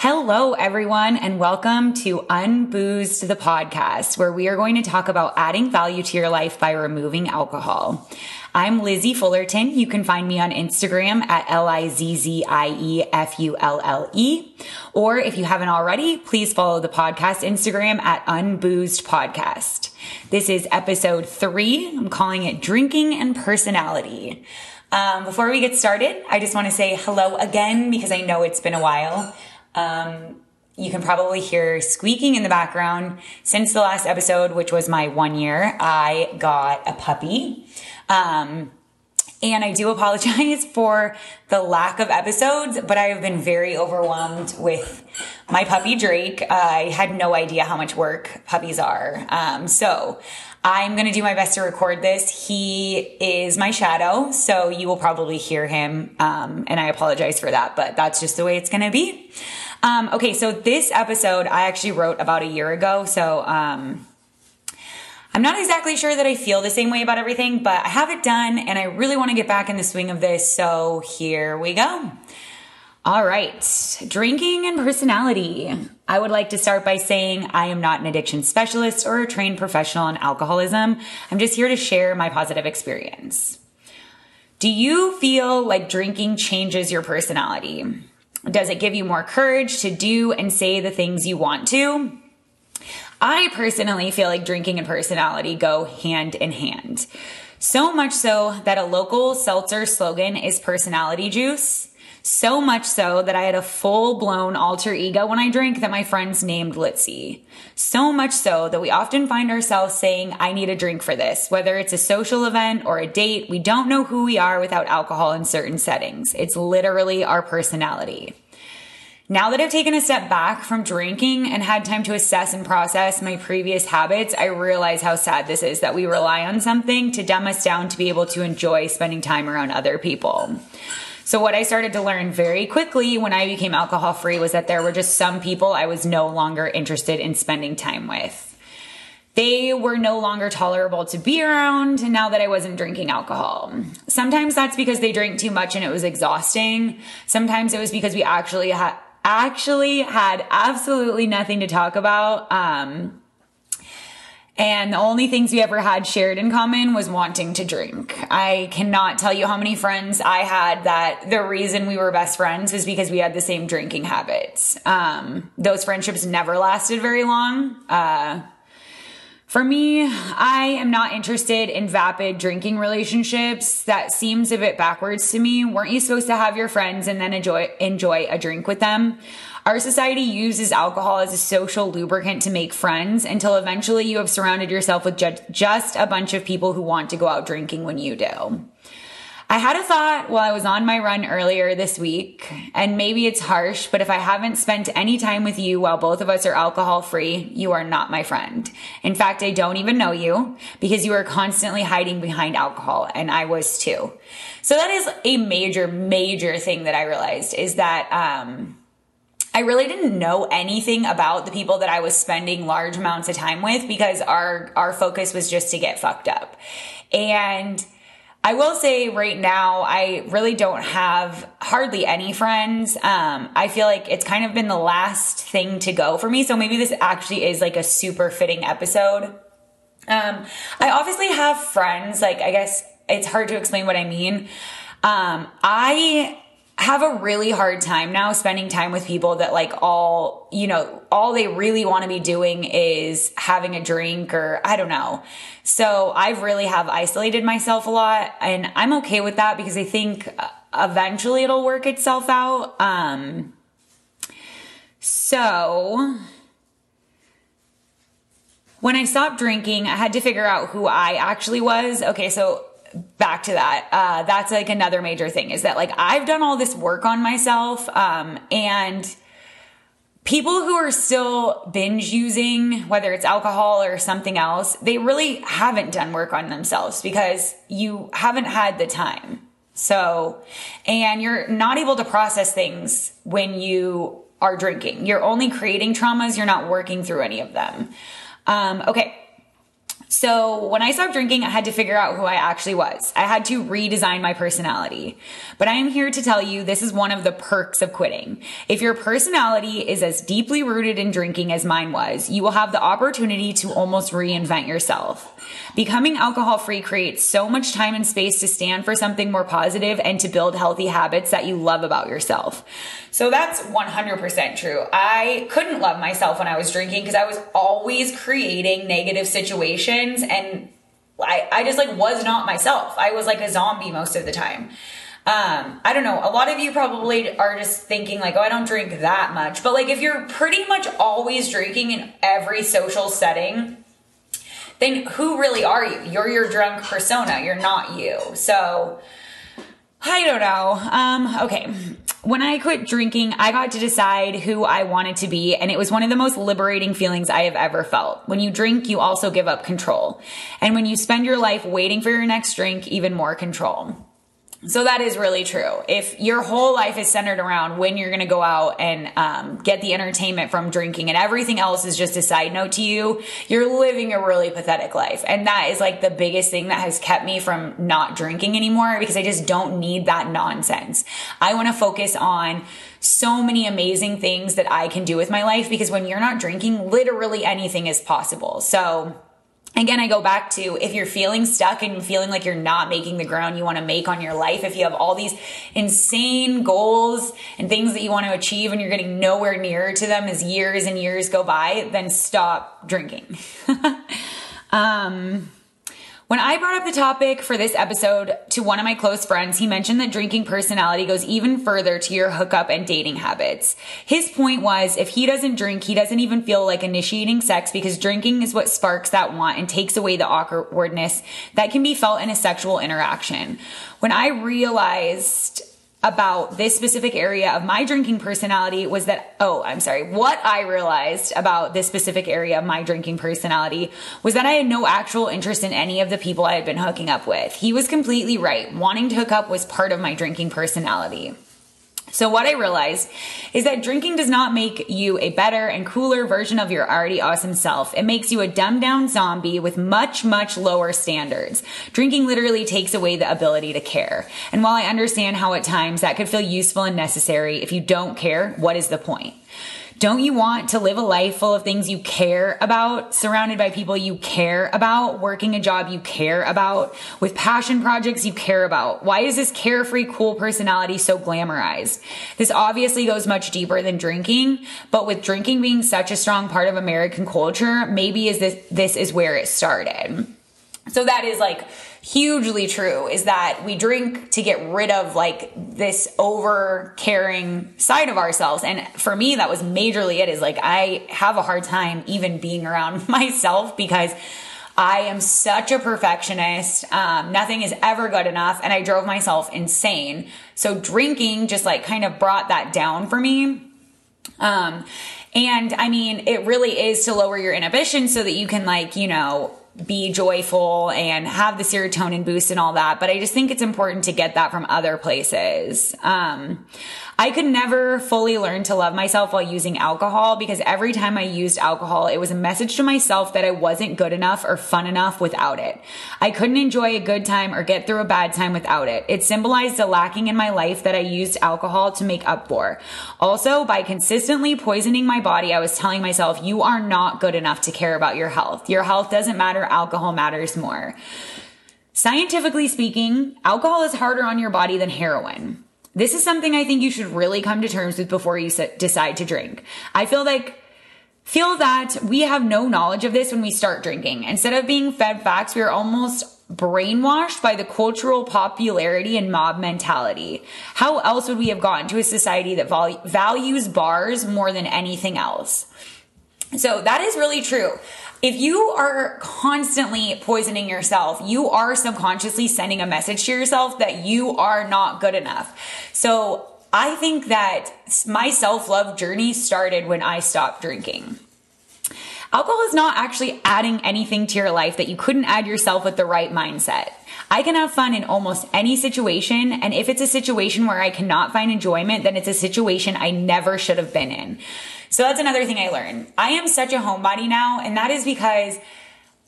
Hello, everyone, and welcome to Unboozed the podcast, where we are going to talk about adding value to your life by removing alcohol. I'm Lizzie Fullerton. You can find me on Instagram at L-I-Z-Z-I-E-F-U-L-L-E. Or if you haven't already, please follow the podcast Instagram at Unboozed Podcast. This is episode three. I'm calling it Drinking and Personality. Um, before we get started, I just want to say hello again because I know it's been a while. Um, you can probably hear squeaking in the background. Since the last episode, which was my one year, I got a puppy. Um, and I do apologize for the lack of episodes, but I have been very overwhelmed with my puppy Drake. I had no idea how much work puppies are. Um, so I'm going to do my best to record this. He is my shadow, so you will probably hear him. Um, and I apologize for that, but that's just the way it's going to be. Um, okay, so this episode I actually wrote about a year ago. So, um, I'm not exactly sure that I feel the same way about everything, but I have it done and I really want to get back in the swing of this. So here we go. All right. Drinking and personality. I would like to start by saying I am not an addiction specialist or a trained professional in alcoholism. I'm just here to share my positive experience. Do you feel like drinking changes your personality? Does it give you more courage to do and say the things you want to? I personally feel like drinking and personality go hand in hand. So much so that a local seltzer slogan is personality juice. So much so that I had a full blown alter ego when I drink that my friends named Litzy. So much so that we often find ourselves saying, I need a drink for this. Whether it's a social event or a date, we don't know who we are without alcohol in certain settings. It's literally our personality. Now that I've taken a step back from drinking and had time to assess and process my previous habits, I realize how sad this is that we rely on something to dumb us down to be able to enjoy spending time around other people. So what I started to learn very quickly when I became alcohol free was that there were just some people I was no longer interested in spending time with. They were no longer tolerable to be around now that I wasn't drinking alcohol. Sometimes that's because they drank too much and it was exhausting. Sometimes it was because we actually had actually had absolutely nothing to talk about. Um, and the only things we ever had shared in common was wanting to drink. I cannot tell you how many friends I had that the reason we were best friends is because we had the same drinking habits. Um, those friendships never lasted very long. Uh, for me, I am not interested in vapid drinking relationships. That seems a bit backwards to me. Weren't you supposed to have your friends and then enjoy enjoy a drink with them? Our society uses alcohol as a social lubricant to make friends until eventually you have surrounded yourself with just a bunch of people who want to go out drinking when you do. I had a thought while I was on my run earlier this week, and maybe it's harsh, but if I haven't spent any time with you while both of us are alcohol free, you are not my friend. In fact, I don't even know you because you are constantly hiding behind alcohol, and I was too. So that is a major, major thing that I realized is that, um, I really didn't know anything about the people that I was spending large amounts of time with because our our focus was just to get fucked up. And I will say right now, I really don't have hardly any friends. Um, I feel like it's kind of been the last thing to go for me. So maybe this actually is like a super fitting episode. Um, I obviously have friends. Like, I guess it's hard to explain what I mean. Um, I have a really hard time now spending time with people that like all, you know, all they really want to be doing is having a drink or I don't know. So I've really have isolated myself a lot and I'm okay with that because I think uh, eventually it'll work itself out. Um, so when I stopped drinking, I had to figure out who I actually was. Okay. So back to that. Uh, that's like another major thing is that like i've done all this work on myself um, and people who are still binge using whether it's alcohol or something else they really haven't done work on themselves because you haven't had the time. So and you're not able to process things when you are drinking. You're only creating traumas. You're not working through any of them. Um, okay So when I stopped drinking, I had to figure out who I actually was. I had to redesign my personality. But I am here to tell you this is one of the perks of quitting. If your personality is as deeply rooted in drinking as mine was, you will have the opportunity to almost reinvent yourself. Becoming alcohol free creates so much time and space to stand for something more positive and to build healthy habits that you love about yourself. So that's 100% true. I couldn't love myself when I was drinking because I was always creating negative situations and I, I just like was not myself. I was like a zombie most of the time. Um, I don't know. A lot of you probably are just thinking like, oh, I don't drink that much. But like if you're pretty much always drinking in every social setting, then who really are you? You're your drunk persona. You're not you. So I don't know. Um, okay. When I quit drinking, I got to decide who I wanted to be, and it was one of the most liberating feelings I have ever felt. When you drink, you also give up control. And when you spend your life waiting for your next drink, even more control. So that is really true. If your whole life is centered around when you're going to go out and um, get the entertainment from drinking and everything else is just a side note to you, you're living a really pathetic life. And that is like the biggest thing that has kept me from not drinking anymore because I just don't need that nonsense. I want to focus on so many amazing things that I can do with my life because when you're not drinking, literally anything is possible. So, again, I go back to if you're feeling stuck and feeling like you're not making the ground you want to make on your life, if you have all these insane goals and things that you want to achieve and you're getting nowhere near to them as years and years go by, then stop drinking. um, when I brought up the topic for this episode to one of my close friends, he mentioned that drinking personality goes even further to your hookup and dating habits. His point was if he doesn't drink, he doesn't even feel like initiating sex because drinking is what sparks that want and takes away the awkwardness that can be felt in a sexual interaction. When I realized about this specific area of my drinking personality was that, oh, I'm sorry, what I realized about this specific area of my drinking personality was that I had no actual interest in any of the people I had been hooking up with. He was completely right. Wanting to hook up was part of my drinking personality. So what I realized is that drinking does not make you a better and cooler version of your already awesome self. It makes you a dumbed down zombie with much, much lower standards. Drinking literally takes away the ability to care. And while I understand how at times that could feel useful and necessary, if you don't care, what is the point? Don't you want to live a life full of things you care about, surrounded by people you care about, working a job you care about, with passion projects you care about? Why is this carefree, cool personality so glamorized? This obviously goes much deeper than drinking, but with drinking being such a strong part of American culture, maybe is this, this is where it started. So that is like hugely true is that we drink to get rid of like this over caring side of ourselves. And for me, that was majorly it is like I have a hard time even being around myself because I am such a perfectionist. Um, nothing is ever good enough. And I drove myself insane. So drinking just like kind of brought that down for me. Um, and I mean, it really is to lower your inhibition so that you can like, you know, be joyful and have the serotonin boost and all that. But I just think it's important to get that from other places. Um, I could never fully learn to love myself while using alcohol because every time I used alcohol, it was a message to myself that I wasn't good enough or fun enough without it. I couldn't enjoy a good time or get through a bad time without it. It symbolized a lacking in my life that I used alcohol to make up for. Also, by consistently poisoning my body, I was telling myself, you are not good enough to care about your health. Your health doesn't matter. Alcohol matters more. Scientifically speaking, alcohol is harder on your body than heroin. This is something I think you should really come to terms with before you decide to drink. I feel like feel that we have no knowledge of this when we start drinking. Instead of being fed facts, we are almost brainwashed by the cultural popularity and mob mentality. How else would we have gotten to a society that values bars more than anything else? So that is really true if you are constantly poisoning yourself, you are subconsciously sending a message to yourself that you are not good enough. So I think that my self love journey started when I stopped drinking. Alcohol is not actually adding anything to your life that you couldn't add yourself with the right mindset. I can have fun in almost any situation. And if it's a situation where I cannot find enjoyment, then it's a situation I never should have been in. So that's another thing I learned. I am such a homebody now, and that is because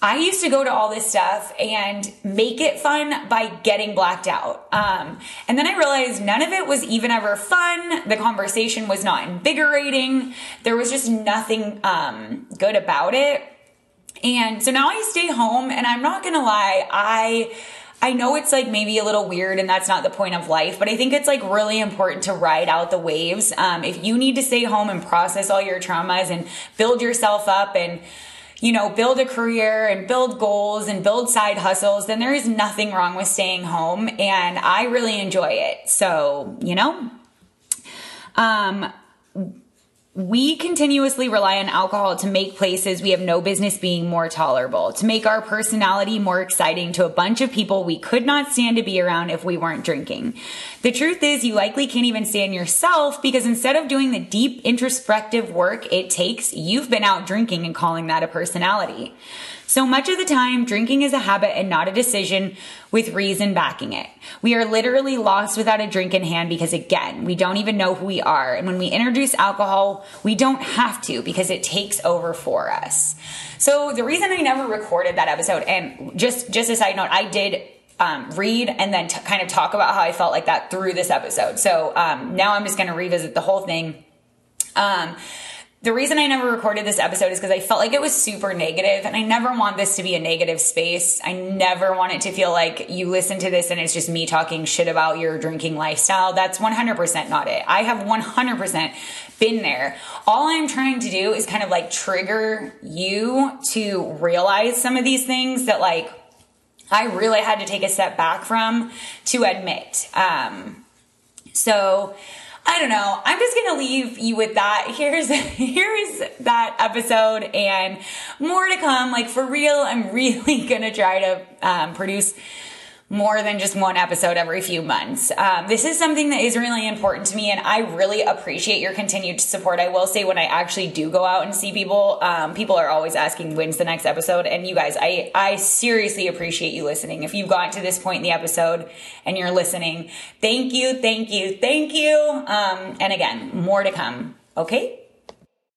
I used to go to all this stuff and make it fun by getting blacked out. Um, and then I realized none of it was even ever fun. The conversation was not invigorating. There was just nothing um, good about it. And so now I stay home and I'm not gonna lie, I I know it's like maybe a little weird and that's not the point of life, but I think it's like really important to ride out the waves. Um, if you need to stay home and process all your traumas and build yourself up and you know, build a career and build goals and build side hustles, then there is nothing wrong with staying home. And I really enjoy it. So, you know, um, we continuously rely on alcohol to make places we have no business being more tolerable, to make our personality more exciting to a bunch of people we could not stand to be around if we weren't drinking. The truth is, you likely can't even stand yourself because instead of doing the deep introspective work it takes, you've been out drinking and calling that a personality. So much of the time, drinking is a habit and not a decision with reason backing it. We are literally lost without a drink in hand because again, we don't even know who we are. And when we introduce alcohol, we don't have to because it takes over for us. So the reason I never recorded that episode, and just, just a side note, I did um, read and then t- kind of talk about how I felt like that through this episode. So um, now I'm just going to revisit the whole thing. Um, the reason I never recorded this episode is because I felt like it was super negative and I never want this to be a negative space. I never want it to feel like you listen to this and it's just me talking shit about your drinking lifestyle. That's 100% not it. I have 100% been there. All I'm trying to do is kind of like trigger you to realize some of these things that like I really had to take a step back from to admit. Um, so, I don't know. I'm just gonna leave you with that. Here's here's that episode and more to come. Like for real, I'm really gonna try to um, produce more than just one episode every few months. Um, this is something that is really important to me, and I really appreciate your continued support. I will say, when I actually do go out and see people, um, people are always asking when's the next episode. And you guys, I I seriously appreciate you listening. If you've gotten to this point in the episode and you're listening, thank you, thank you, thank you. Um, and again, more to come. Okay.